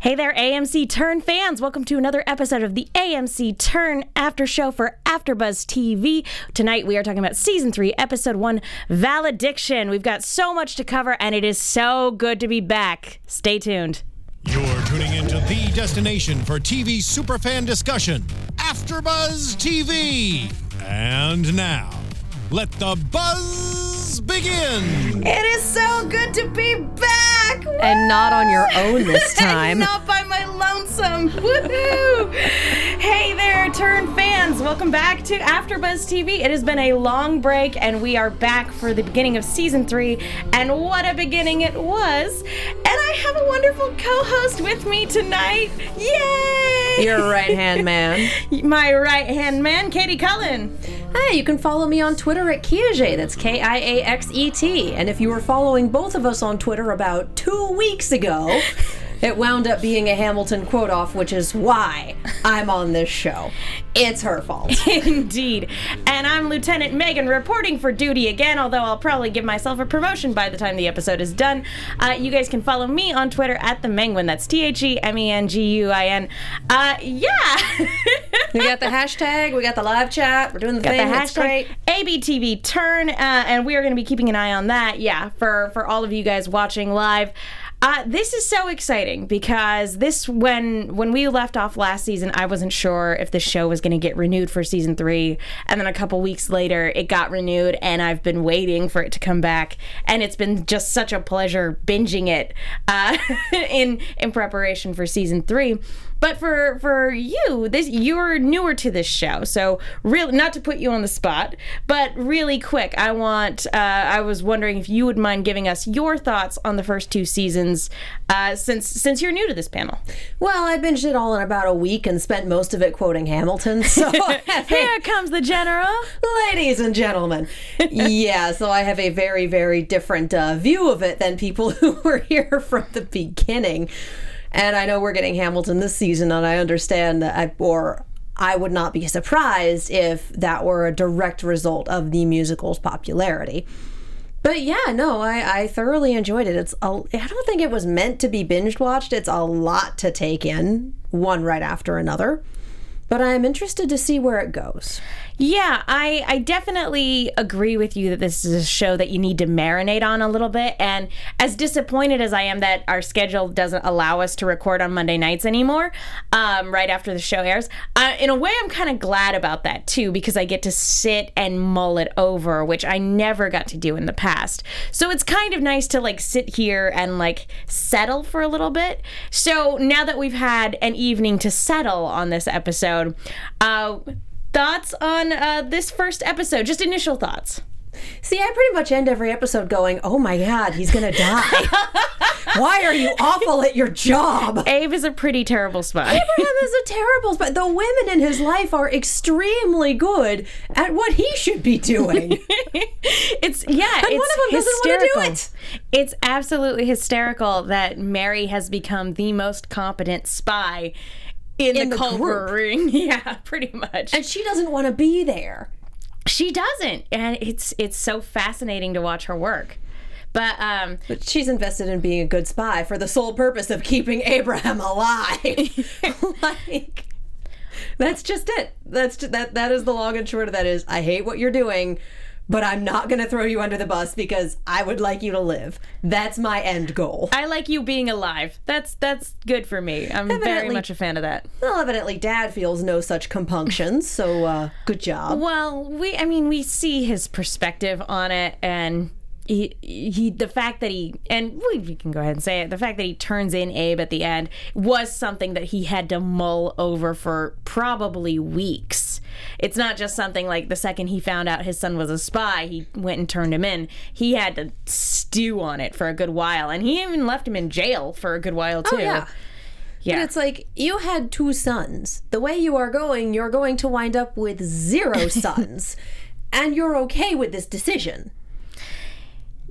Hey there, AMC Turn fans! Welcome to another episode of the AMC Turn After Show for AfterBuzz TV. Tonight we are talking about season three, episode one, Valediction. We've got so much to cover, and it is so good to be back. Stay tuned. You're tuning into the destination for TV superfan discussion, AfterBuzz TV. And now, let the buzz begin. It is so good to be back, And not on your own this time. not by my lonesome. Woohoo! Hey there, Turn fans! Welcome back to AfterBuzz TV. It has been a long break, and we are back for the beginning of season three. And what a beginning it was! And I have a wonderful co-host with me tonight. Yay! Your right hand man. my right hand man, Katie Cullen. Hey, you can follow me on Twitter at Kiaxet. That's K I A X E T. And if you were following both of us on Twitter about two weeks ago, it wound up being a Hamilton quote off, which is why I'm on this show. It's her fault. Indeed. And I'm Lieutenant Megan reporting for duty again, although I'll probably give myself a promotion by the time the episode is done. Uh, you guys can follow me on Twitter at the Menguin. That's T H E M E N G U I N. Uh, yeah. We got the hashtag, we got the live chat, we're doing the Got thing. the That's great. hashtag ABTV turn, uh, and we are going to be keeping an eye on that. Yeah, for for all of you guys watching live. Uh, this is so exciting because this when when we left off last season, I wasn't sure if the show was going to get renewed for season three, and then a couple weeks later, it got renewed, and I've been waiting for it to come back, and it's been just such a pleasure binging it uh, in in preparation for season three. But for for you, this you're newer to this show, so really not to put you on the spot, but really quick, I want. Uh, I was wondering if you would mind giving us your thoughts on the first two seasons, uh, since since you're new to this panel. Well, I binged it all in about a week and spent most of it quoting Hamilton. So, Here comes the general. ladies and gentlemen, yeah, so I have a very, very different uh, view of it than people who were here from the beginning. And I know we're getting Hamilton this season, and I understand that, I, or I would not be surprised if that were a direct result of the musical's popularity. But yeah, no, I, I thoroughly enjoyed it. It's a, I don't think it was meant to be binge watched. It's a lot to take in, one right after another. But I am interested to see where it goes. Yeah, I, I definitely agree with you that this is a show that you need to marinate on a little bit. And as disappointed as I am that our schedule doesn't allow us to record on Monday nights anymore, um, right after the show airs, uh, in a way, I'm kind of glad about that too, because I get to sit and mull it over, which I never got to do in the past. So it's kind of nice to like sit here and like settle for a little bit. So now that we've had an evening to settle on this episode, uh, thoughts on uh, this first episode just initial thoughts See, I pretty much end every episode going, "Oh my God, he's gonna die! Why are you awful at your job?" abe is a pretty terrible spy Abraham is a terrible, but the women in his life are extremely good at what he should be doing. it's yeah And it's one of them doesn't wanna do hysterical it. it's absolutely hysterical that mary has become the most competent spy in, In the, the group. ring yeah pretty much and she doesn't want to be there. she doesn't and it's it's so fascinating to watch her work but um But she's invested in being a good spy for the sole purpose of keeping Abraham alive. like that's just it. That's just, that that is the long and short of that is I hate what you're doing, but I'm not going to throw you under the bus because I would like you to live. That's my end goal. I like you being alive. That's that's good for me. I'm very much a fan of that. Well, evidently dad feels no such compunctions, so uh good job. Well, we I mean we see his perspective on it and he, he the fact that he and we can go ahead and say it the fact that he turns in Abe at the end was something that he had to mull over for probably weeks. It's not just something like the second he found out his son was a spy, he went and turned him in. He had to stew on it for a good while, and he even left him in jail for a good while oh, too. Oh, yeah. yeah. But it's like you had two sons. The way you are going, you're going to wind up with zero sons. and you're okay with this decision.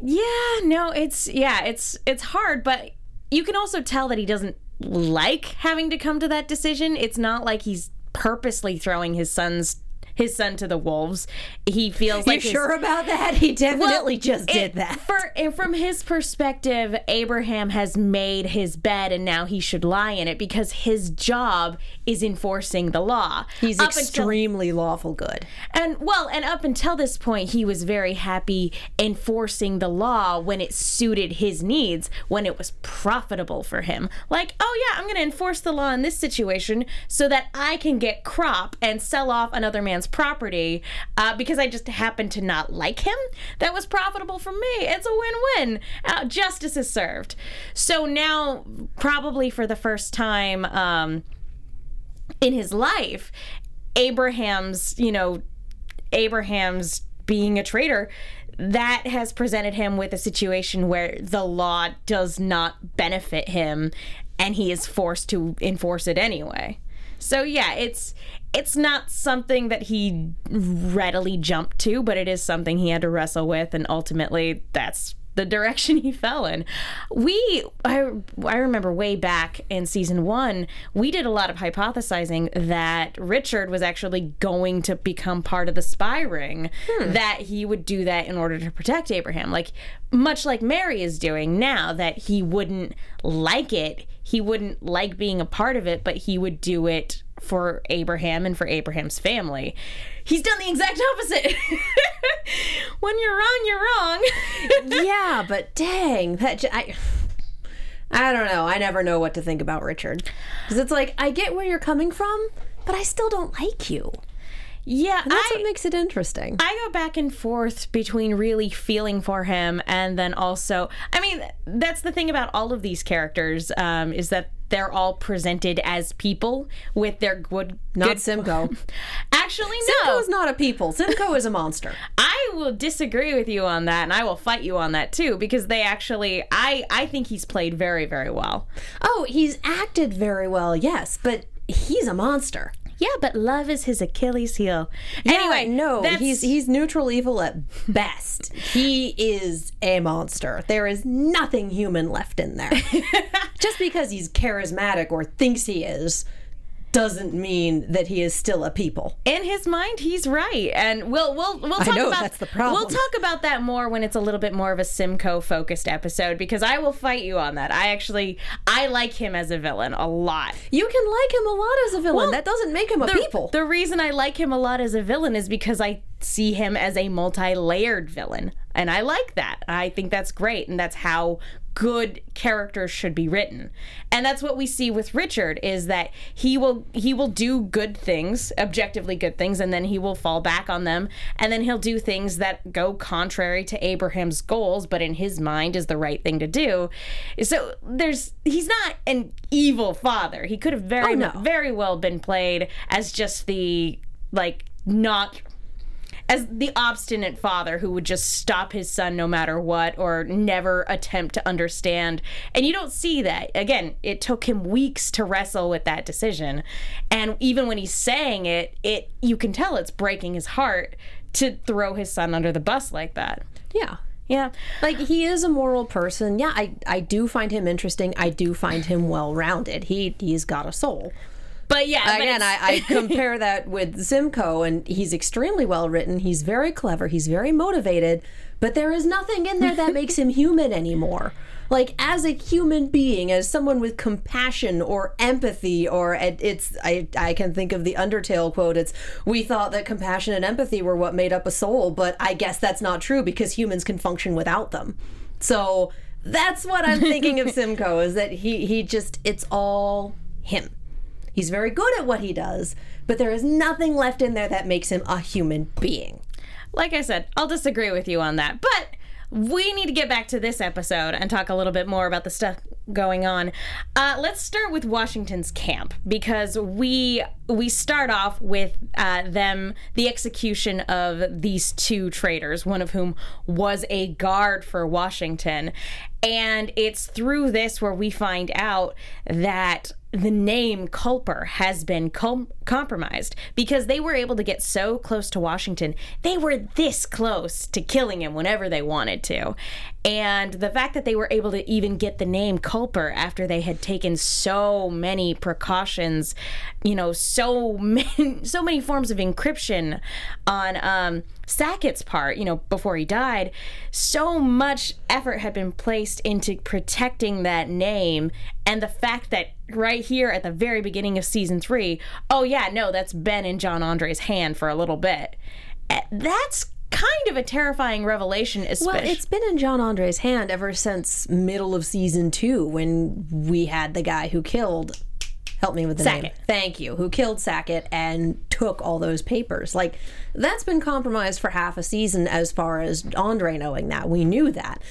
Yeah, no, it's yeah, it's it's hard, but you can also tell that he doesn't like having to come to that decision. It's not like he's purposely throwing his sons his son to the wolves. He feels You like his- sure about that? He definitely just it- did that. For and from his perspective, Abraham has made his bed and now he should lie in it because his job is enforcing the law. He's Up until- extremely lawful good. and well, and up until this point, he was very happy enforcing the law when it suited his needs, when it was profitable for him. Like, oh yeah, I'm going to enforce the law in this situation so that I can get crop and sell off another man's property uh, because I just happen to not like him. That was profitable for me. It's a win-win. Uh, justice is served. So now, probably for the first time. Um, in his life, Abraham's, you know, Abraham's being a traitor, that has presented him with a situation where the law does not benefit him and he is forced to enforce it anyway. So yeah, it's it's not something that he readily jumped to, but it is something he had to wrestle with and ultimately that's the direction he fell in. We, I, I remember way back in season one, we did a lot of hypothesizing that Richard was actually going to become part of the spy ring, hmm. that he would do that in order to protect Abraham. Like, much like Mary is doing now, that he wouldn't like it, he wouldn't like being a part of it, but he would do it for Abraham and for Abraham's family. He's done the exact opposite. when you're wrong, you're wrong. yeah, but dang, that j- I, I don't know. I never know what to think about Richard because it's like I get where you're coming from, but I still don't like you. Yeah, And that's I, what makes it interesting. I go back and forth between really feeling for him and then also, I mean, that's the thing about all of these characters um, is that they're all presented as people with their good. Not good, Simcoe. Actually, Simcoe is not a people. Simcoe is a monster. I will disagree with you on that, and I will fight you on that too, because they actually, I, I think he's played very, very well. Oh, he's acted very well, yes, but he's a monster. Yeah, but love is his Achilles heel. Anyway, Anyway, no, that's- he's he's neutral evil at best. he is a monster. There is nothing human left in there. Just because he's charismatic or thinks he is doesn't mean that he is still a people. in his mind he's right and we'll we'll we'll talk know, about that's the problem. we'll talk about that more when it's a little bit more of a simcoe focused episode because i will fight you on that i actually i like him as a villain a lot You can like him a lot as a villain. Well, that doesn't make him a the, people. the reason i like him a lot as a villain is because i see him as a multi-layered villain and i like that. I think that's great and that's how good characters should be written. And that's what we see with richard is that he will he will do good things objectively good things and then he will fall back on them and then he'll do things that go contrary to abraham's goals but in his mind is the right thing to do. So there's he's not an evil father. He could have very Oh, no. very well been played as just the like not as the obstinate father who would just stop his son no matter what or never attempt to understand. And you don't see that. Again, it took him weeks to wrestle with that decision. And even when he's saying it, it you can tell it's breaking his heart to throw his son under the bus like that. yeah. Yeah. Like he is a moral person. Yeah, I I do find him interesting. I do find him well rounded. He he's got a soul. But yeah, but Again, it's- I, I compare that with Simcoe, and he's extremely well written. He's very clever. He's very motivated, but there is nothing in there that makes him human anymore. Like as a human being, as someone with compassion or empathy, or it's I I can think of the Undertale quote. It's we thought that compassion and empathy were what made up a soul, but I guess that's not true because humans can function without them. So that's what I'm thinking of Simcoe is that he he just it's all him. He's very good at what he does, but there is nothing left in there that makes him a human being. like I said, I'll disagree with you on that. But we need to get back to this episode and talk a little bit more about the stuff going on. Uh, let's start with Washington's camp because we we start off with uh, them the execution of these two traitors, one of whom was a guard for Washington, and it's through this where we find out that the name Culper has been com- compromised because they were able to get so close to Washington. They were this close to killing him whenever they wanted to. And the fact that they were able to even get the name Culper after they had taken so many precautions, you know, so many, so many forms of encryption on um, Sackett's part, you know, before he died, so much effort had been placed into protecting that name. And the fact that right here at the very beginning of season three, oh, yeah, no, that's been in John Andre's hand for a little bit. Eh, That's kind of a terrifying revelation, Well, it's been in John Andre's hand ever since middle of season two when we had the guy who killed. Help me with the name. Sackett. Thank you. Who killed Sackett and took all those papers? Like that's been compromised for half a season. As far as Andre knowing that, we knew that.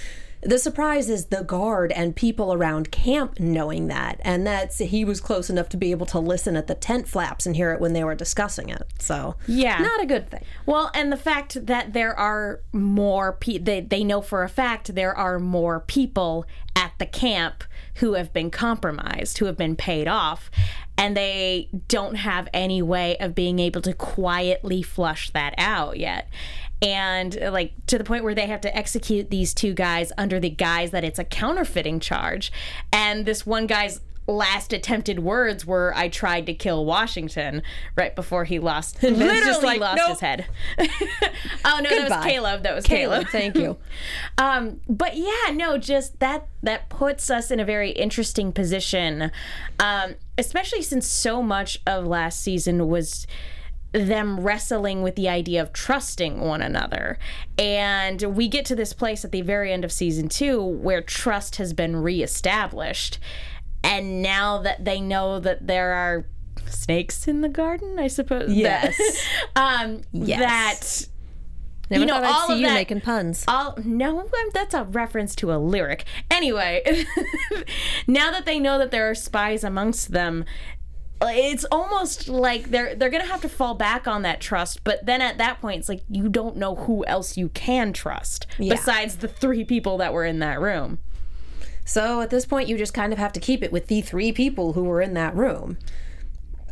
The surprise is the guard and people around camp knowing that, and that's he was close enough to be able to listen at the tent flaps and hear it when they were discussing it. So Yeah. not a good thing. Well, and the fact that there are more pe- they they know for a fact there are more people at the camp who have been compromised, who have been paid off, and they don't have any way of being able to quietly flush that out yet. And uh, like to the point where they have to execute these two guys under the guise that it's a counterfeiting charge. And this one guy's last attempted words were I tried to kill Washington right before he lost literally like, lost "Nope." his head. oh no, that was Caleb. That was Caleb, Caleb. thank you. Um, but yeah, no, just that that puts us in a very interesting position, um, especially since so much of last season was them wrestling with the idea of trusting one another. And we get to this place at the very end of season two where trust has been reestablished. And now that they know that there are snakes in the garden, I suppose. that- Yes. um, Yes. That Never You know, thought I'd all see of you that- making puns. all no, um, that's a reference to a lyric. Anyway, now that they know that there are spies amongst them, it's almost like they're they're gonna have to fall back on that trust. But then at that point, it's like you don't know who else you can trust Yeah. besides the three people that were in that room. So at this point, you just kind of have to keep it with the three people who were in that room.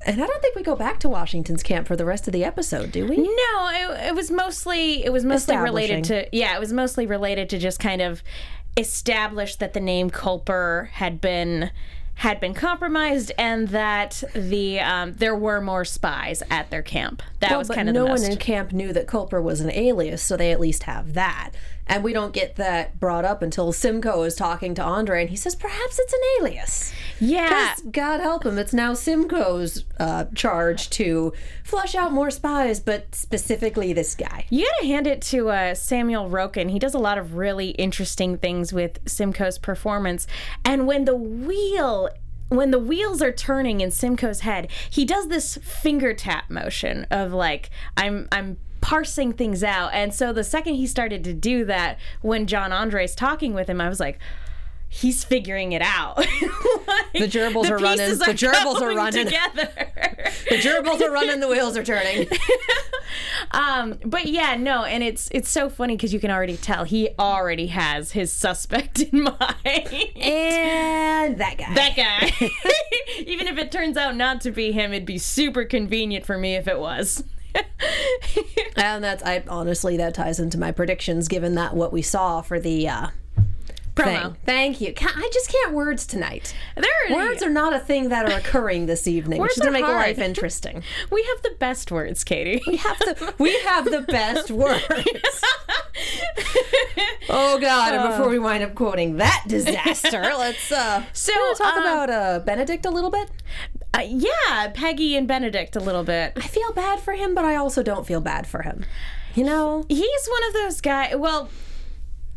And I don't think we go back to Washington's camp for the rest of the episode, do we? No, it, it was mostly it was mostly related to yeah, it was mostly related to just kind of establish that the name Culper had been had been compromised and that the um, there were more spies at their camp. That Well, was kind of no one in camp knew that Culper was an alias, so they at least have that. And we don't get that brought up until Simcoe is talking to Andre, and he says perhaps it's an alias. yeah, God help him, it's now Simcoe's uh, charge to flush out more spies, but specifically this guy. You gotta hand it to uh, Samuel Roukin. He does a lot of really interesting things with Simcoe's performance. And when the wheel, when the wheels are turning in Simcoe's head, he does this finger tap motion of like, I'm, I'm parsing things out. And so the second he started to do that, when John Andre's talking with him, I was like. He's figuring it out. Like, The gerbils are running. pieces The gerbils are running. together. The gerbils are running, the wheels are turning. Um, but yeah, no, and it's it's so funny because you can already tell he already has his suspect in mind. And that guy. that guy. Even if it turns out not to be him, it'd be super convenient for me if it was. And that's I honestly that ties into my predictions, given that what we saw for the uh, Promo. thing. Thank you. Ca- I just can't words tonight. There, Words are not a thing that are occurring this evening, Words which is going are to make hard. life interesting. We have the best words, Katie. We have the we have the best words. oh God! And before we wind up quoting that disaster, let's uh, So, talk um, about uh, Benedict a little bit. Uh, yeah, Peggy and Benedict a little bit. I feel bad for him, but I also don't feel bad for him. You know, he's one of those guys well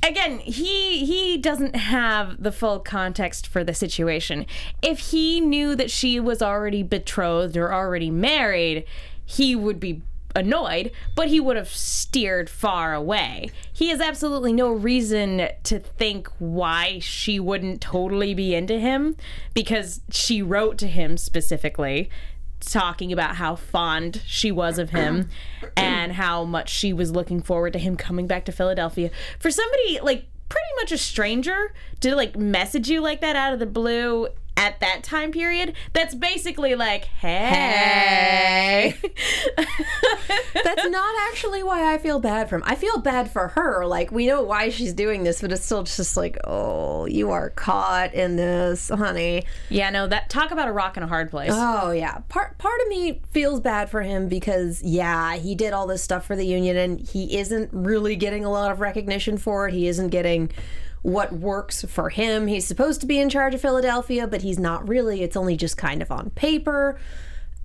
again he he doesn't have the full context for the situation if he knew that she was already betrothed or already married he would be annoyed but he would have steered far away he has absolutely no reason to think why she wouldn't totally be into him because she wrote to him specifically talking about how fond she was of him and how much she was looking forward to him coming back to Philadelphia. For somebody like pretty much a stranger to like message you like that out of the blue at that time period that's basically like, hey. That's not actually why I feel bad for him. I feel bad for her. Like we know why she's doing this, but it's still just like, oh, you are caught in this, honey. yeah, no, that talk about a rock and a hard place. Oh yeah. Part part of me feels bad for him because yeah, he did all this stuff for the union and he isn't really getting a lot of recognition for it. He isn't getting what works for him. He's supposed to be in charge of Philadelphia, but he's not really. It's only just kind of on paper.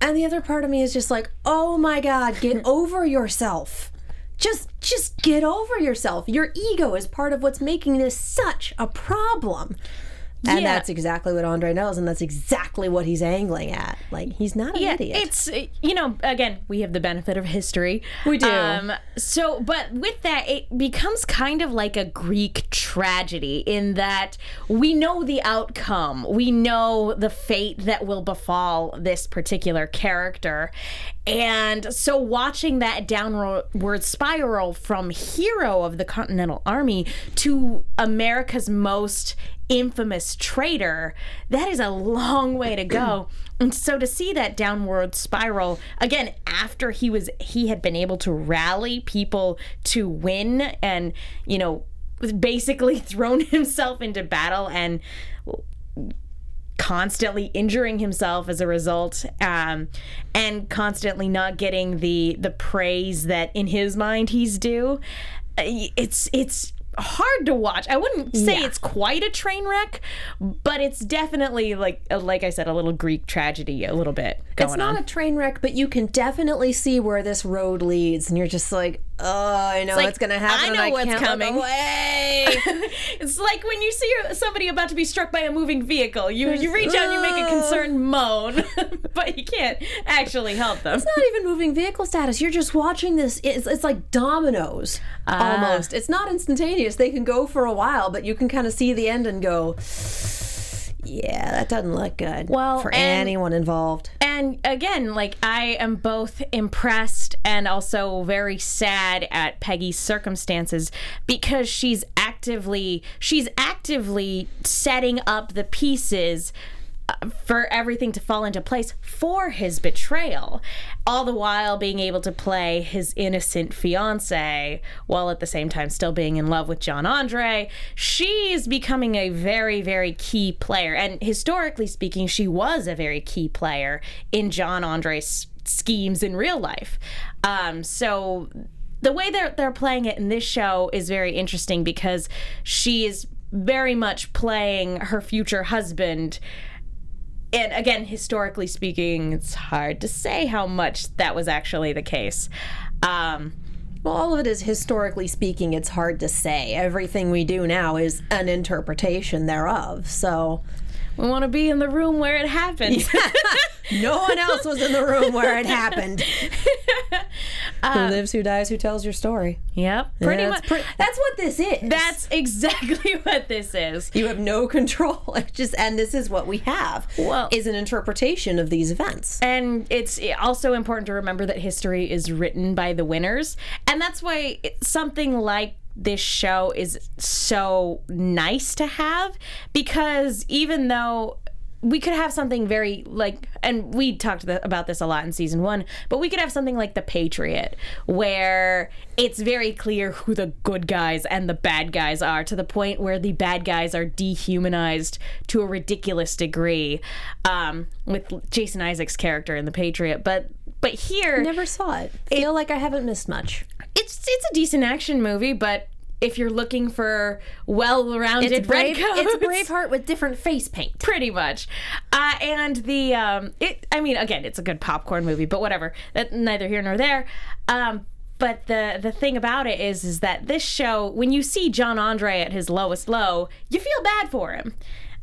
And the other part of me is just like, "Oh my god, get over yourself." Just just get over yourself. Your ego is part of what's making this such a problem. And Yeah. that's exactly what Andre knows, and that's exactly what he's angling at. Like he's not an yeah, idiot. it's you know again we have the benefit of history. We do. Um, so, but with that, it becomes kind of like a Greek tragedy in that we know the outcome, we know the fate that will befall this particular character, and so watching that downward spiral from hero of the Continental Army to America's most infamous traitor, that is a long way to go. And so to see that downward spiral again after he was he had been able to rally people to win and you know basically thrown himself into battle and constantly injuring himself as a result um, and constantly not getting the the praise that in his mind he's due Uh, it's it's hard to watch i wouldn't say Yeah. it's quite a train wreck but it's definitely like uh, like i said a little greek tragedy a little bit it's not on a train wreck, but you can definitely see where this road leads, and you're just like, oh, I know like, what's gonna happen. I know what's can't coming. away. it's like when you see somebody about to be struck by a moving vehicle you you reach out and you make a concerned moan but you can't actually help them it's not even moving vehicle status. You're just watching this. It's, it's like dominoes Ah. almost. It's not instantaneous. They can go for a while, but you can kind of see the end and go, yeah, that doesn't look good. Well, for and- anyone involved. And again, like I am both impressed and also very sad at Peggy's circumstances because she's actively she's actively setting up the pieces for everything to fall into place for his betrayal, all the while being able to play his innocent fiance while at the same time still being in love with John Andre. She's becoming a very, very key player. And historically speaking, she was a very key player in John Andre's schemes in real life. Um, so the way they're they're playing it in this show is very interesting because she is very much playing her future husband and again historically speaking it's hard to say how much that was actually the case um, Well, all of it is historically speaking, it's hard to say. Everything we do now is an interpretation thereof. So we want to be in the room where it happened no one else was in the room where it happened. who Uh, lives, who dies, who tells your story? yep pretty Yeah, much that's, pre- that's what this is. that's exactly what this is you have no control. Just, and this is what we have. Well- is an interpretation of these events. And it's also important to remember that history is written by the winners. And that's why something like this show is so nice to have because even though we could have something very like and we talked about this a lot in season 1 but we could have something like the patriot where it's very clear who the good guys and the bad guys are to the point where the bad guys are dehumanized to a ridiculous degree um, with Jason Isaacs' character in the patriot. But but here Never saw it. Feel like I haven't missed much. it's it's a decent action movie but if you're looking for well-rounded Brave, redcoats, it's Braveheart with different face paint. pretty much uh, and the um it i mean again it's a good popcorn movie but whatever that neither here nor there um but the the thing about it is is that this show when you see john andre at his lowest low you feel bad for him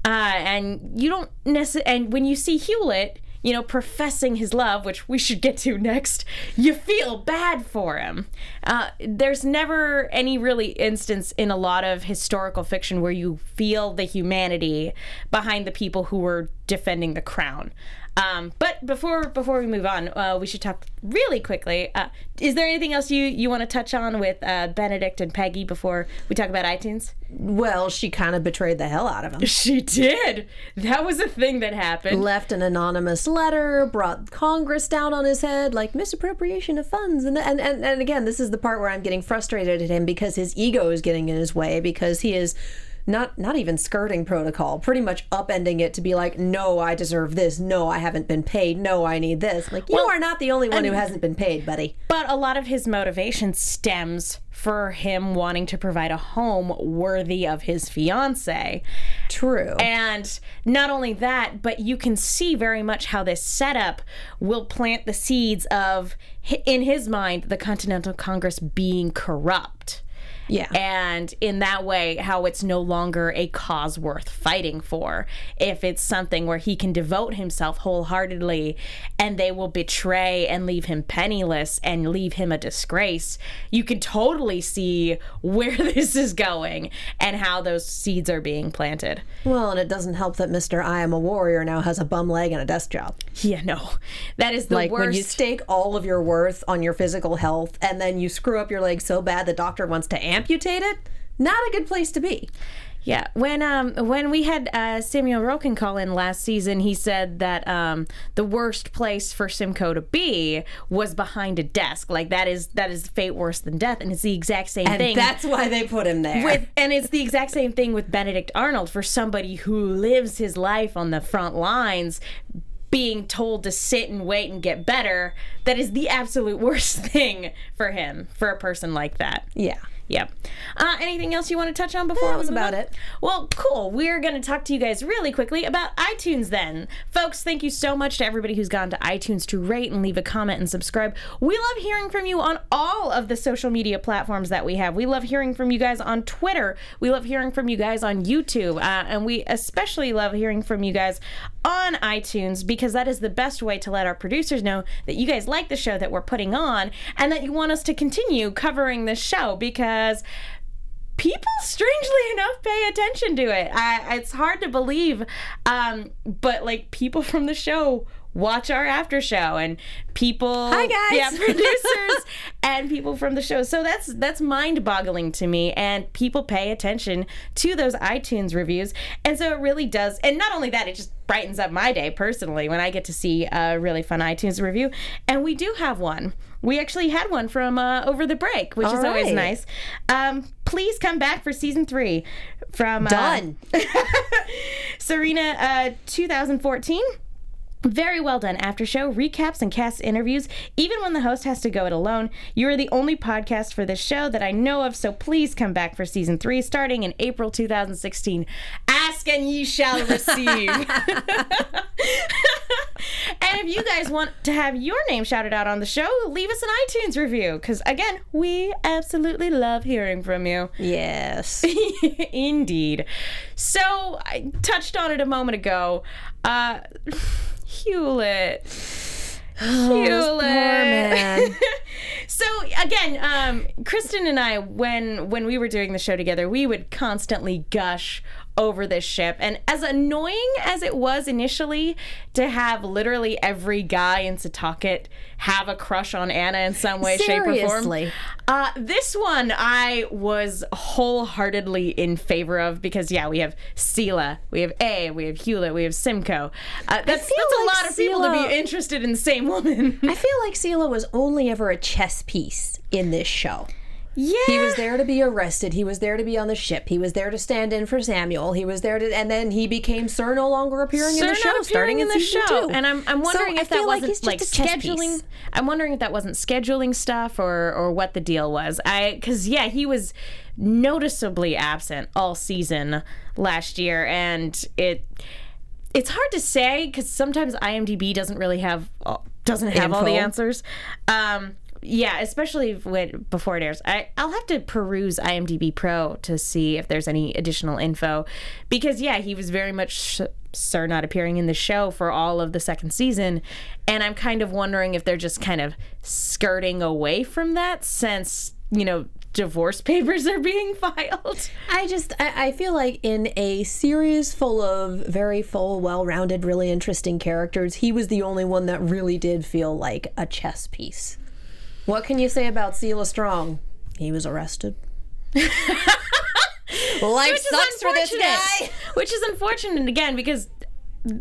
uh, and you don't necessarily and when you see hewlett you know, professing his love, which we should get to next, you feel bad for him. Uh, there's never any really instance in a lot of historical fiction where you feel the humanity behind the people who were defending the crown. Um, but before before we move on, uh, we should talk really quickly. Uh, is there anything else you you want to touch on with uh, Benedict and Peggy before we talk about iTunes? Well, she kind of betrayed the hell out of him. She did. That was a thing that happened. Left an anonymous letter, brought Congress down on his head, like misappropriation of funds. And, and, and, and again, this is the part where I'm getting frustrated at him because his ego is getting in his way because he is not not even skirting protocol, pretty much upending it to be like, no, I deserve this. No, I haven't been paid. No, I need this. Like you Well, are not the only one who hasn't been paid, buddy. But a lot of his motivation stems for him wanting to provide a home worthy of his fiance. True. And not only that, but you can see very much how this setup will plant the seeds of, in his mind, the Continental Congress being corrupt. Yeah. And in that way, how it's no longer a cause worth fighting for. If it's something where he can devote himself wholeheartedly and they will betray and leave him penniless and leave him a disgrace, you can totally see where this is going and how those seeds are being planted. well, and it doesn't help that Mr. I am a warrior now has a bum leg and a desk job. Yeah, no. That is the like worst. when you stake all of your worth on your physical health and then you screw up your leg so bad the doctor wants to amputate it not a good place to be Yeah, when um when we had uh, Samuel Roukin call in last season, he said that um the worst place for Simcoe to be was behind a desk. Like that is that is fate worse than death, and it's the exact same and thing. that's why they put him there with and it's the exact same thing with Benedict Arnold for somebody who lives his life on the front lines being told to sit and wait and get better that is the absolute worst thing for him for a person like that yeah Yep. Uh, anything else you want to touch on before That was about it. Well, cool. We're going to talk to you guys really quickly about iTunes then. Folks, thank you so much to everybody who's gone to iTunes to rate and leave a comment and subscribe. We love hearing from you on all of the social media platforms that we have. We love hearing from you guys on Twitter. We love hearing from you guys on YouTube. Uh, and we especially love hearing from you guys on iTunes because that is the best way to let our producers know that you guys like the show that we're putting on and that you want us to continue covering this show because people strangely enough pay attention to it. I, it's hard to believe um, but like people from the show watch our after show and people Hi, guys. yeah producers and people from the show. So that's that's mind boggling to me and people pay attention to those itunes reviews. And so it really does and not only that it just brightens up my day personally when i get to see a really fun itunes review. And we do have one we actually had one from uh, over the break which All is always nice. Um, please come back for season three from uh, done. Serena uh, 2014. Very well done after show, recaps, and cast interviews. Even when the host has to go it alone, you are the only podcast for this show that I know of, so please come back for season three starting in April 2016. Ask and ye shall receive. and if you guys want to have your name shouted out on the show, leave us an iTunes review, because again, we absolutely love hearing from you. yes Indeed. So I touched on it a moment ago. Uh, Hewlett. Hewlett. man. so again, um, Kristen and I, when when we were doing the show together, we would constantly gush over this ship. And as annoying as it was initially to have literally every guy in Setauket have a crush on Anna in some way, shape, or form, Seriously. uh, this one I was wholeheartedly in favor of because yeah, we have Selah, we have A, we have Hewlett, we have Simcoe. Uh, that's that's feel a lot of people to be interested in the same woman. I feel like Selah was only ever a chess piece in this show. Yeah, He was there to be arrested. He was there to be on the ship. He was there to stand in for Samuel. He was there to, and then he became Sir no longer appearing in the show, starting in, the show. two. And I'm I'm wondering So if that wasn't just like scheduling. piece. I'm wondering if that wasn't scheduling stuff or or what the deal was. I because yeah, he was noticeably absent all season last year, and it it's hard to say because sometimes IMDb doesn't really have all- doesn't have all the answers. Um, yeah, especially when before it airs. I I'll have to peruse IMDb Pro to see if there's any additional info, because yeah, he was very much Sir not appearing in the show for all of the second season, and I'm kind of wondering if they're just kind of skirting away from that since you know divorce papers are being filed. I just I, I feel like in a series full of very full, well-rounded, really interesting characters, he was the only one that really did feel like a chess piece. What can you say about Selah Strong? He was arrested. Life Which sucks for this guy. Which is unfortunate again because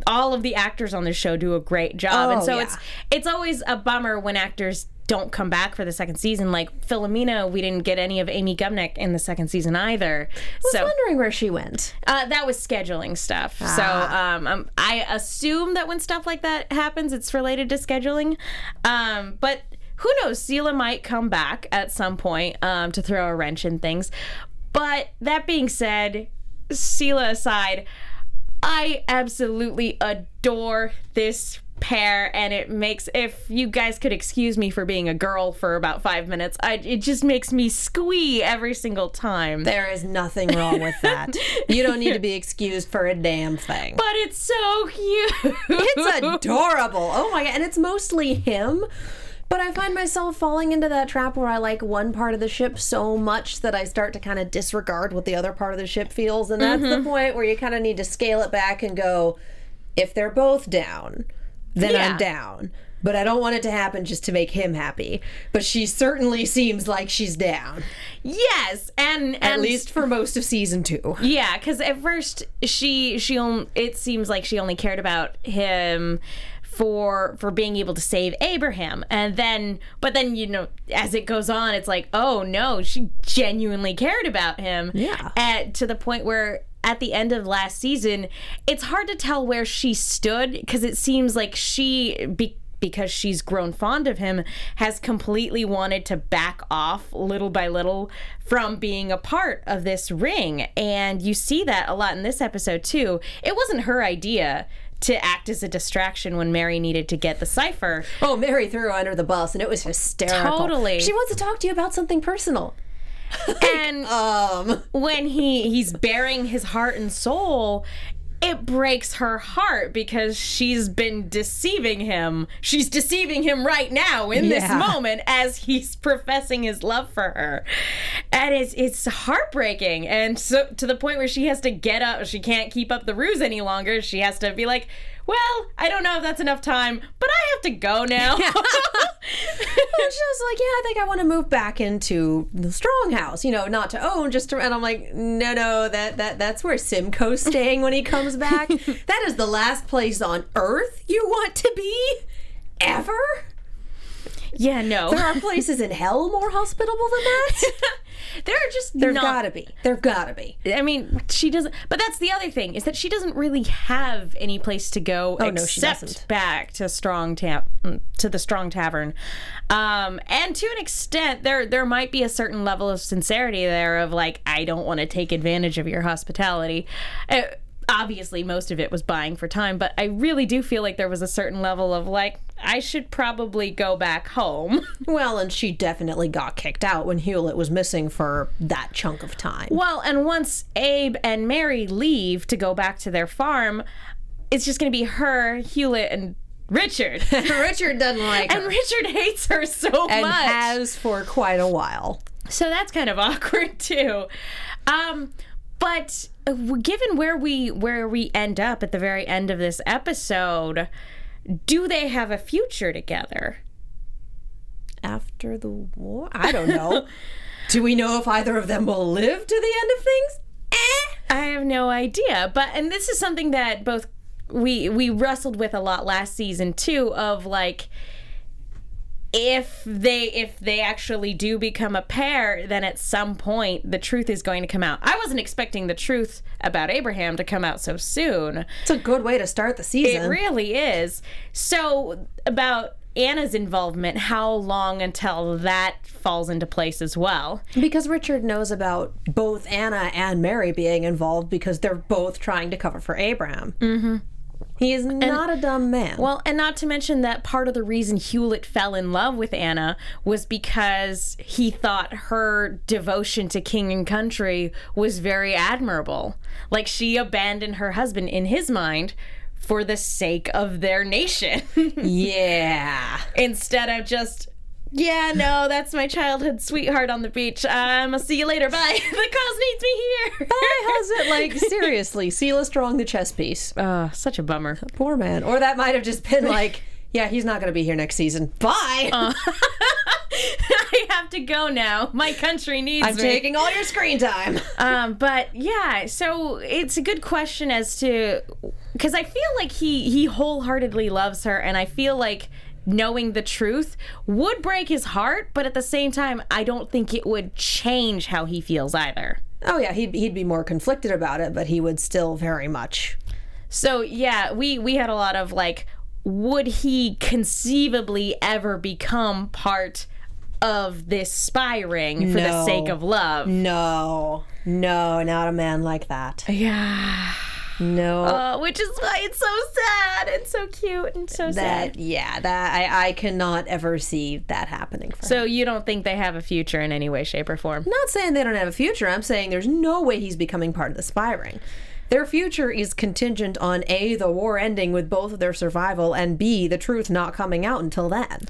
all of the actors on this show do a great job, and Oh, so yeah. it's it's always a bummer when actors don't come back for the second season. Like Philomena, we didn't get any of Amy Gumenick in the second season either. I was so wondering where she went. uh, that was scheduling stuff. So um, um, I assume that when stuff like that happens, it's related to scheduling. Um, but who knows? Selah might come back at some point um, to throw a wrench in things. But that being said, Selah aside, I absolutely adore this pair and it makes if you guys could excuse me for being a girl for about five minutes I, it just makes me squee every single time There is nothing wrong with that. you don't need to be excused for a damn thing. but it's so cute It's adorable. Oh my god, and it's mostly him. But I find myself falling into that trap where I like one part of the ship so much that I start to kind of disregard what the other part of the ship feels. And that's the mm-hmm. point where you kind of need to scale it back and go, if they're both down, then Yeah. I'm down. But I don't want it to happen just to make him happy. But she certainly seems like she's down, yes and, and at least for most of season two. Yeah, because at first she she on, it seems like she only cared about him for for being able to save Abraham, and then but then you know as it goes on, it's like oh no, she genuinely cared about him. Yeah. at to the point where. At the end of last season, it's hard to tell where she stood because it seems like she, be, because she's grown fond of him, has completely wanted to back off little by little from being a part of this ring. And you see that a lot in this episode, too. It wasn't her idea to act as a distraction when Mary needed to get the cipher. Oh, Mary threw her under the bus, and it was hysterical. Totally. She wants to talk to you about something personal. And Um, when he he's bearing his heart and soul it breaks her heart because she's been deceiving him. She's deceiving him right now in this moment as he's professing his love for her. And it's it's heartbreaking. And so to the point where she has to get up, she can't keep up the ruse any longer. She has to be like, "Well, I don't know if that's enough time, but I have to go now." And she was like, "Yeah, I think I want to move back into the strong house. You know, not to own, just to." And I'm like, "No, no, that that that's where Simcoe's staying when he comes back. that is the last place on Earth you want to be, ever. Yeah, no. There are places in hell more hospitable than that. there are just There not gotta be. There gotta be. I mean, she doesn't. But that's the other thing is that she doesn't really have any place to go Oh, no, she except doesn't. back to Strong Tap to the Strong Tavern. Um, and to an extent, there there might be a certain level of sincerity there of like, I don't want to take advantage of your hospitality. Uh, obviously, most of it was buying for time, but I really do feel like there was a certain level of like, I should probably go back home. Well, and she definitely got kicked out when Hewlett was missing for that chunk of time. Well, and once Abe and Mary leave to go back to their farm, it's just going to be her, Hewlett, and Richard. Richard doesn't like and her. Richard hates her so and much. has for quite a while. so that's kind of awkward too. Um, but uh, given where we where we end up at the very end of this episode, do they have a future together? After the war? I don't know. Do we know if either of them will live to the end of things? Eh. I have no idea. But and this is something that both we we wrestled with a lot last season too of like if they if they actually do become a pair then at some point the truth is going to come out. I wasn't expecting the truth about Abraham to come out so soon. It's a good way to start the season It really is. So about Anna's involvement, how long until that falls into place as well? because Richard knows about both Anna and Mary being involved because they're both trying to cover for Abraham. Mm-hmm. He is not a dumb man. Well, and not to mention that part of the reason Hewlett fell in love with Anna was because he thought her devotion to king and country was very admirable. Like she abandoned her husband in his mind for the sake of their nation yeah. instead of just Yeah, no, that's my childhood sweetheart on the beach. Um, I'll see you later. Bye. the cause needs me here. How's it like seriously? Silas Strong, the chess piece. Uh, such a bummer. Poor man. Or that might have just been like, yeah, he's not going to be here next season. Bye. I have to go now. My country needs I'm me. taking all your screen time. Um, but yeah, so it's a good question as to because I feel like he he wholeheartedly loves her, and I feel like knowing the truth would break his heart, but at the same time, I don't think it would change how he feels either. Oh yeah, he'd he'd be more conflicted about it, but he would still very much. So yeah, we we had a lot of like, would he conceivably ever become part of this spy ring for the sake of love? No, no, not a man like that. Yeah. No. Uh, which is why it's so sad and so cute and so sad. that yeah, that I I cannot ever see that happening. So you don't think they have a future in any way, shape, or form? Not saying they don't have a future. I'm saying there's no way he's becoming part of the spy ring. Their future is contingent on A, the war ending with both of their survival, and B, the truth not coming out until then.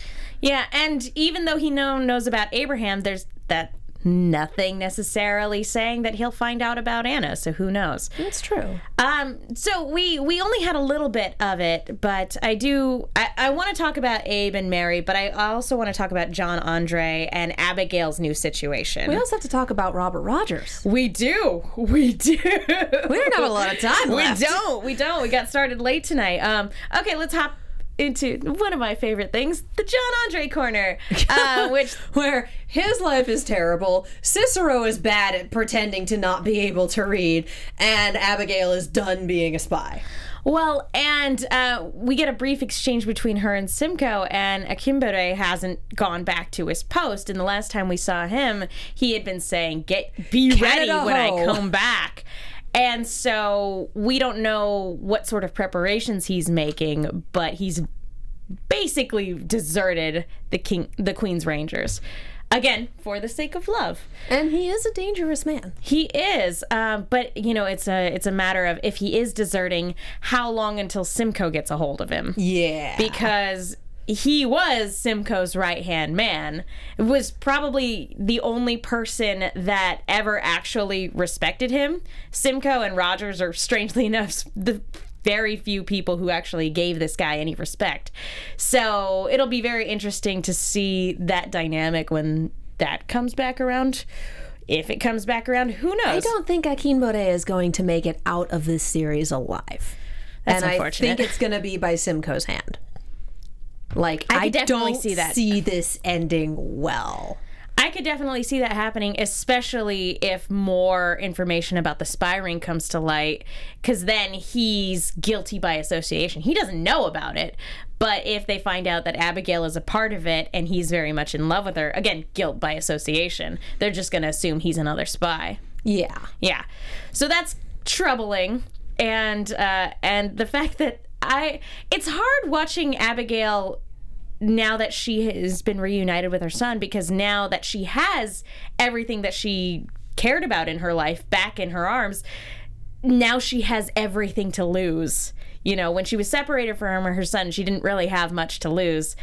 Yeah, and even though he know, knows about Abraham, there's that nothing necessarily saying that he'll find out about Anna. So who knows? That's true. Um, so we we only had a little bit of it, but I do I, I want to talk about Abe and Mary, but I also want to talk about John Andre and Abigail's new situation. We also have to talk about Robert Rogers. we do, we do. We don't have a lot of time We left. don't. We don't. We got started late tonight. Um, okay, let's hop into one of my favorite things, the John Andre corner, uh, which Where his life is terrible, Cicero is bad at pretending to not be able to read, and Abigail is done being a spy. well, and uh, we get a brief exchange between her and Simcoe, and Akinbode hasn't gone back to his post. And the last time we saw him, he had been saying, "Get be ready Canada when I come back." And so we don't know what sort of preparations he's making, but he's basically deserted the king, the Queen's Rangers, again for the sake of love. And he is a dangerous man. He is, um, but you know, it's a it's a matter of if he is deserting, how long until Simcoe gets a hold of him? Yeah. Because he was Simcoe's right hand man. Was probably the only person that ever actually respected him. Simcoe and Rogers are strangely enough the very few people who actually gave this guy any respect. So it'll be very interesting to see that dynamic when that comes back around. If it comes back around, who knows? I don't think Akinbode is going to make it out of this series alive. That's and unfortunate. I think it's going to be by Simcoe's hand. Like I I, definitely don't see that. see this ending well. I could definitely see that happening, especially if more information about the spy ring comes to light, because then he's guilty by association. He doesn't know about it, but if they find out that Abigail is a part of it and he's very much in love with her, again, guilt by association, they're just going to assume he's another spy. Yeah. Yeah, so that's troubling, and uh, and the fact that I, it's hard watching Abigail now that she has been reunited with her son because now that she has everything that she cared about in her life back in her arms, now she has everything to lose. You know, when she was separated from her son, she didn't really have much to lose.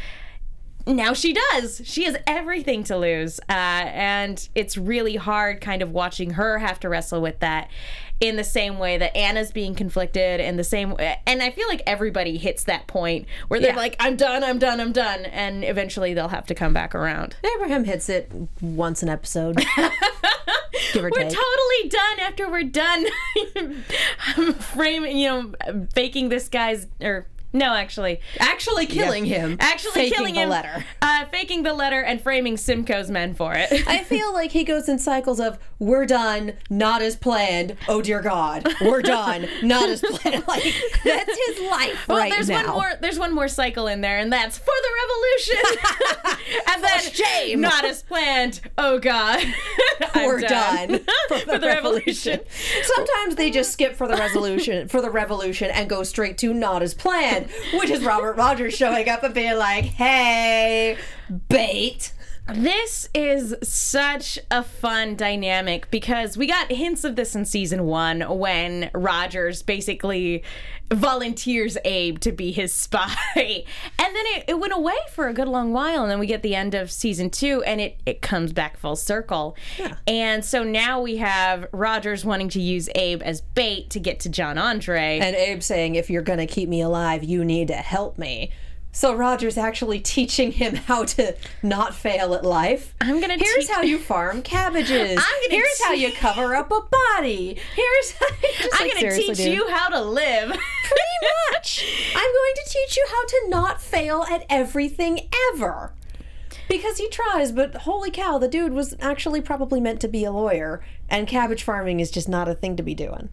Now she does. She has everything to lose. Uh, and it's really hard kind of watching her have to wrestle with that in the same way that Anna's being conflicted in the same way. and I feel like everybody hits that point where they're Yeah. like I'm done, I'm done, I'm done and eventually they'll have to come back around. Abraham hits it once an episode. We're take. totally done after we're done framing, you know, faking this guy's or no, actually, Actually killing him. actually faking killing the him, letter. uh, faking the letter, and framing Simcoe's men for it. I feel like he goes in cycles of we're done, not as planned. Oh dear God, we're done, not as planned. Like that's his life Well, right there's now. one more. There's one more cycle in there, and that's for the revolution. and then shame. not as planned. Oh God, we're done, for the, revolution. Sometimes they just skip for the resolution for the revolution and go straight to not as planned, which is Robert Rogers showing up and being like, "Hey, bait." This is such a fun dynamic because we got hints of this in season one when Rogers basically volunteers Abe to be his spy. And then it, it went away for a good long while. And then we get the end of season two and it, it comes back full circle. And so now we have Rogers wanting to use Abe as bait to get to John Andre. And Abe saying, if you're going to keep me alive, you need to help me. So Roger's actually teaching him how to not fail at life. I'm gonna Here's teach- how you farm cabbages. I'm gonna Here's how te- you cover up a body. Here's how I'm like, going to teach dude. you how to live. pretty much. I'm going to teach you how to not fail at everything ever. Because he tries, but holy cow, the dude was actually probably meant to be a lawyer, and cabbage farming is just not a thing to be doing.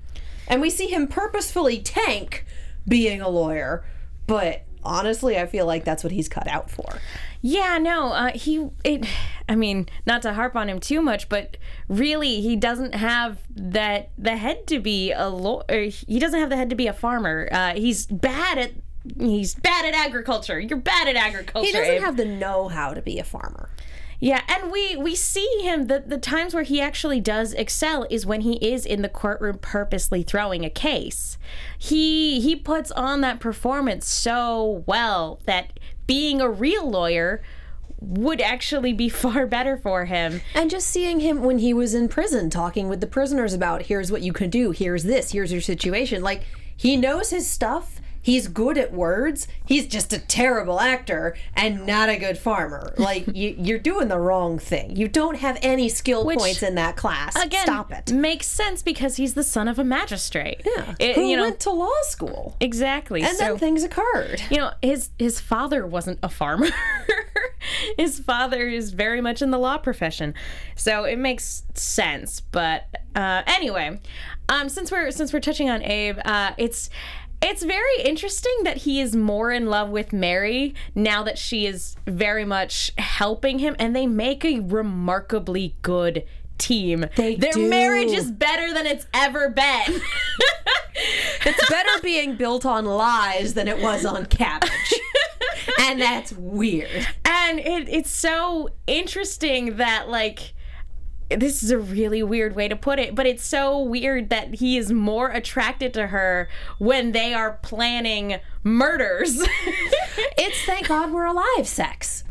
And we see him purposefully tank being a lawyer, but honestly, I feel like that's what he's cut out for. Yeah, no, uh, he. It. I mean, not to harp on him too much, but really, he doesn't have that the head to be a law. Or he doesn't have the head to be a farmer. Uh, he's bad at. He's bad at agriculture. You're bad at agriculture. He doesn't Abe. have the know how to be a farmer. Yeah, and we we see him the the times where he actually does excel is when he is in the courtroom purposely throwing a case. He he puts on that performance so well that being a real lawyer would actually be far better for him. And just seeing him when he was in prison talking with the prisoners about here's what you can do, here's this, here's your situation. Like, he knows his stuff. He's good at words. He's just a terrible actor and not a good farmer. Like, you, you're doing the wrong thing. You don't have any skill points in that class. Again, Stop it. Makes sense because he's the son of a magistrate. Yeah. It- Who you know went to law school. exactly. And so, then things occurred. you know his his father wasn't a farmer his father is very much in the law profession so it makes sense but uh, anyway um, since we're since we're touching on abe uh, it's it's very interesting that he is more in love with Mary now that she is very much helping him, and they make a remarkably good team. They Their do. marriage is better than it's ever been. It's better being built on lies than it was on cabbage. and that's weird. and it, it's so interesting that like this is a really weird way to put it but it's so weird that he is more attracted to her when they are planning murders It's thank God we're alive sex.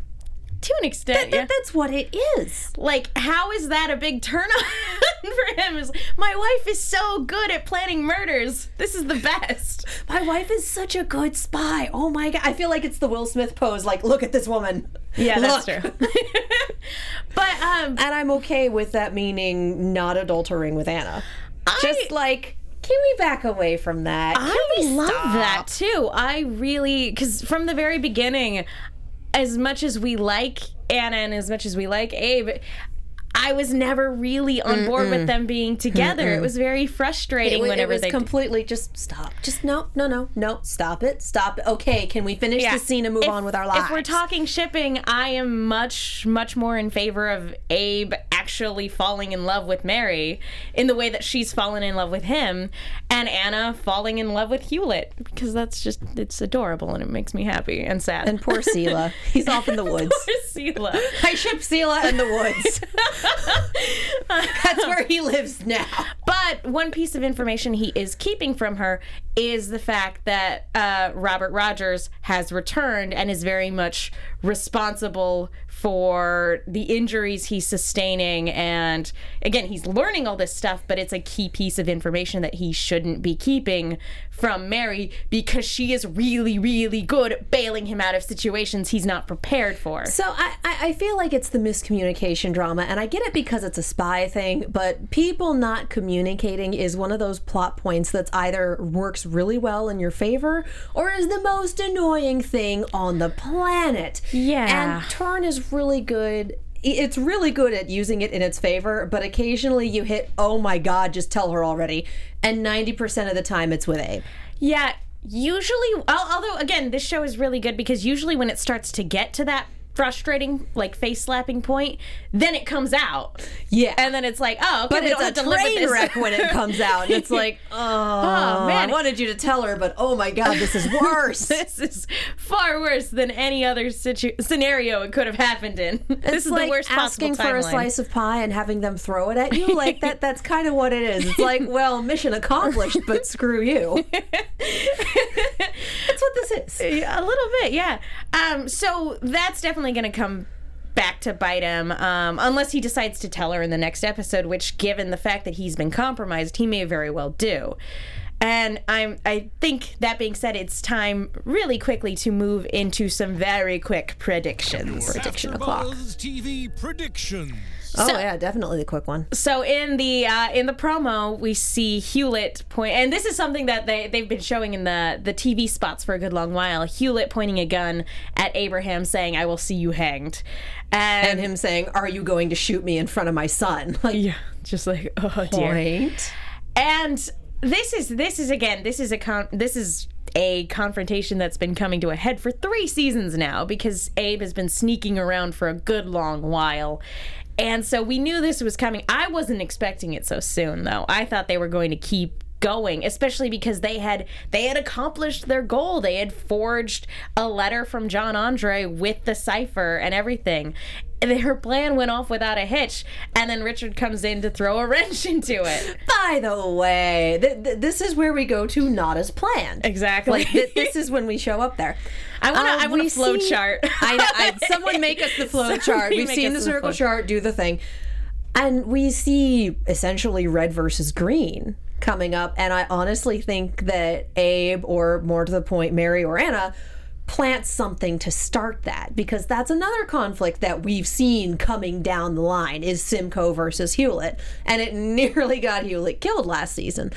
To an extent That- yeah. that's what it is. like how is that a big turn on for him is my wife is so good at planning murders this is the best My wife is such a good spy. Oh my god. I feel like it's the Will Smith pose like look at this woman. yeah that's Look. true but um And I'm okay with that meaning not adultering with Anna. Just like can we back away from that? Can I we love stop? that too. I really because from the very beginning, as much as we like Anna and as much as we like Abe. I was never really on board with them being together. It was very frustrating It, wa- whenever it was they completely just stop. Just no, no, no, no. Stop it. Stop it. Okay, can we finish Yeah. the scene and move If- on with our lives? If we're talking shipping, I am much, much more in favor of Abe actually falling in love with Mary in the way that she's fallen in love with him, and Anna falling in love with Hewlett because that's just it's adorable and it makes me happy and sad. and poor Selah, he's off in the woods. poor Selah. I ship Selah in the woods. That's where he lives now. But one piece of information he is keeping from her is the fact that uh, Robert Rogers has returned and is very much responsible for the injuries he's sustaining. And again, he's learning all this stuff, but it's a key piece of information that he shouldn't be keeping from Mary because she is really, really good at bailing him out of situations he's not prepared for. So I, I feel like it's the miscommunication drama, and I get it because it's a spy thing, but people not communicating is one of those plot points that's either works really well in your favor or is the most annoying thing on the planet. Yeah. And Turn is really good. It's really good at using it in its favor, but occasionally you hit, oh my god, just tell her already. And 90% of the time it's with Abe. Yeah, usually, although again, this show is really good because usually when it starts to get to that frustrating like face slapping point, then it comes out. Yeah. And then it's like, oh, okay, but it's a have to live train wreck when it comes out. And it's like, oh, man. I wanted you to tell her, but oh my God, this is worse. this is far worse than any other situ- scenario it could have happened in. this is like the worst possible. asking possible for a slice of pie and having them throw it at you. Like that. That's kind of what it is. It's like, well, mission accomplished, but screw you. that's what this is. A little bit, yeah. Um, so that's definitely going to come back to bite him, um, unless he decides to tell her in the next episode. Which, given the fact that he's been compromised, he may very well do. And I'm, I think that being said, it's time really quickly to move into some very quick predictions. Prediction o'clock. AfterBuzz TV predictions. Oh So- yeah, definitely the quick one. So in the uh, in the promo, we see Hewlett point, and this is something that they they've been showing in the the TV spots for a good long while. Hewlett pointing a gun at Abraham, saying, "I will see you hanged," and, And him saying, "Are you going to shoot me in front of my son?" Like, yeah, just like oh dear. point. And this is this is again this is a con- this is a confrontation that's been coming to a head for three seasons now because Abe has been sneaking around for a good long while. And so we knew this was coming. I wasn't expecting it so soon though. I thought they were going to keep going especially because they had they had accomplished their goal they had forged a letter from john andre with the cipher and everything her plan went off without a hitch and then richard comes in to throw a wrench into it By the way, th- th- this is where we go to not as planned. Exactly. Like th- this is when we show up there. I want Uh, I want we a flow see- chart. I. I, someone make us the flow chart. We've seen the the circle flow- chart. Do the thing, and we see essentially red versus green coming up. And I honestly think that Abe, or more to the point, Mary or Anna. Plant something to start that because that's another conflict that we've seen coming down the line is Simcoe versus Hewlett, and it nearly got Hewlett killed last season.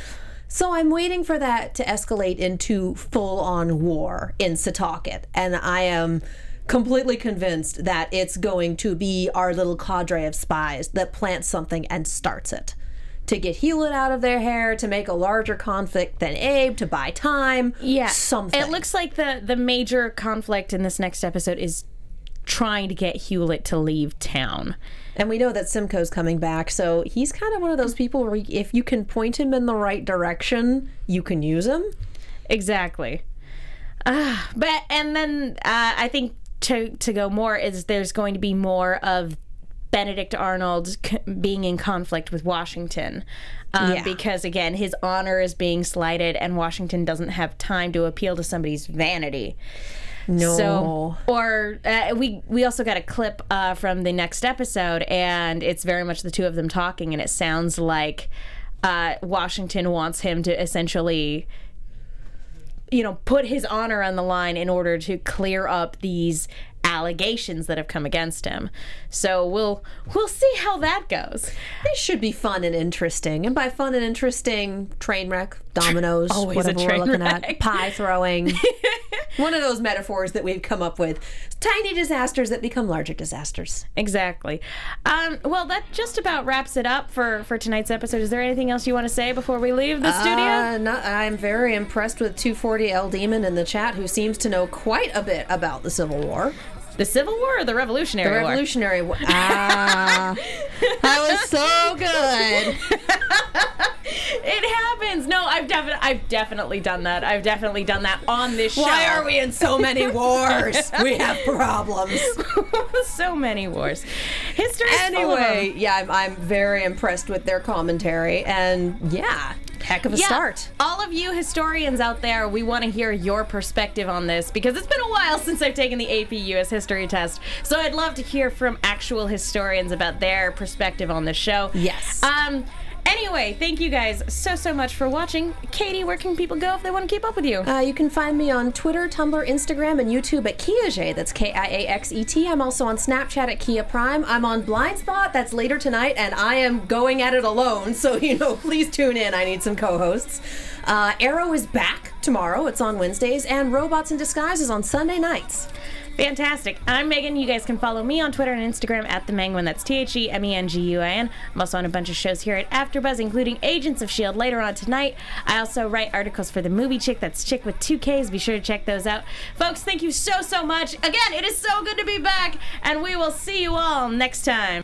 So I'm waiting for that to escalate into full on war in Setauket. And I am completely convinced that it's going to be our little cadre of spies that plants something and starts it. To get Hewlett out of their hair, to make a larger conflict than Abe, to buy time. yeah, Something. It looks like the the major conflict in this next episode is trying to get Hewlett to leave town. And we know that Simcoe's coming back, so he's kind of one of those people where if you can point him in the right direction, you can use him. Exactly. Uh, but and then uh, I think to to go more is there's going to be more of Benedict Arnold c- being in conflict with Washington. Um, Yeah. Because again, his honor is being slighted, and Washington doesn't have time to appeal to somebody's vanity. No. So, or uh, we we also got a clip uh, from the next episode, and it's very much the two of them talking, and it sounds like uh, Washington wants him to essentially, you know, put his honor on the line in order to clear up these allegations that have come against him. So we'll we'll see how that goes. This should be fun and interesting. And by fun and interesting, train wreck, dominoes, Always whatever we're looking wreck. at, pie throwing. One of those metaphors that we've come up with. Tiny disasters that become larger disasters. Exactly. Um, well, that just about wraps it up for for tonight's episode. Is there anything else you want to say before we leave the studio? Uh, not, I'm very impressed with 240 L Demon in the chat, who seems to know quite a bit about the Civil War. The Civil War or the Revolutionary War? The War? Revolutionary War. Ah, that was so good. It happens. No, I've definitely I've definitely done that. I've definitely done that on this show. Why are we in so many wars? We have problems. so many wars? History. Anyway, yeah, I'm, I'm very impressed with their commentary, and yeah, heck of a Yeah, start. all of you historians out there, we want to hear your perspective on this because it's been a while since I've taken the AP US history test. So I'd love to hear from actual historians about their perspective on the show. Yes. Um. Anyway, thank you guys so so much for watching. Katie, where can people go if they want to keep up with you? Uh, you can find me on Twitter, Tumblr, Instagram, and YouTube at Kiaxet. That's K I A X E T. I'm also on Snapchat at Kia Prime. I'm on Blind Spot. That's later tonight, and I am going at it alone. So you know, please tune in. I need some co-hosts. Uh, Arrow is back tomorrow. It's on Wednesdays, and Robots in Disguise is on Sunday nights. Fantastic. I'm Megan. You guys can follow me on Twitter and Instagram at the Menguin. That's T H E M E N G U I N. I'm also on a bunch of shows here at AfterBuzz, including Agents of Shield later on tonight. I also write articles for the Movie Chick. That's Chick with two Ks. Be sure to check those out, folks. Thank you so so much. Again, it is so good to be back, and we will see you all next time.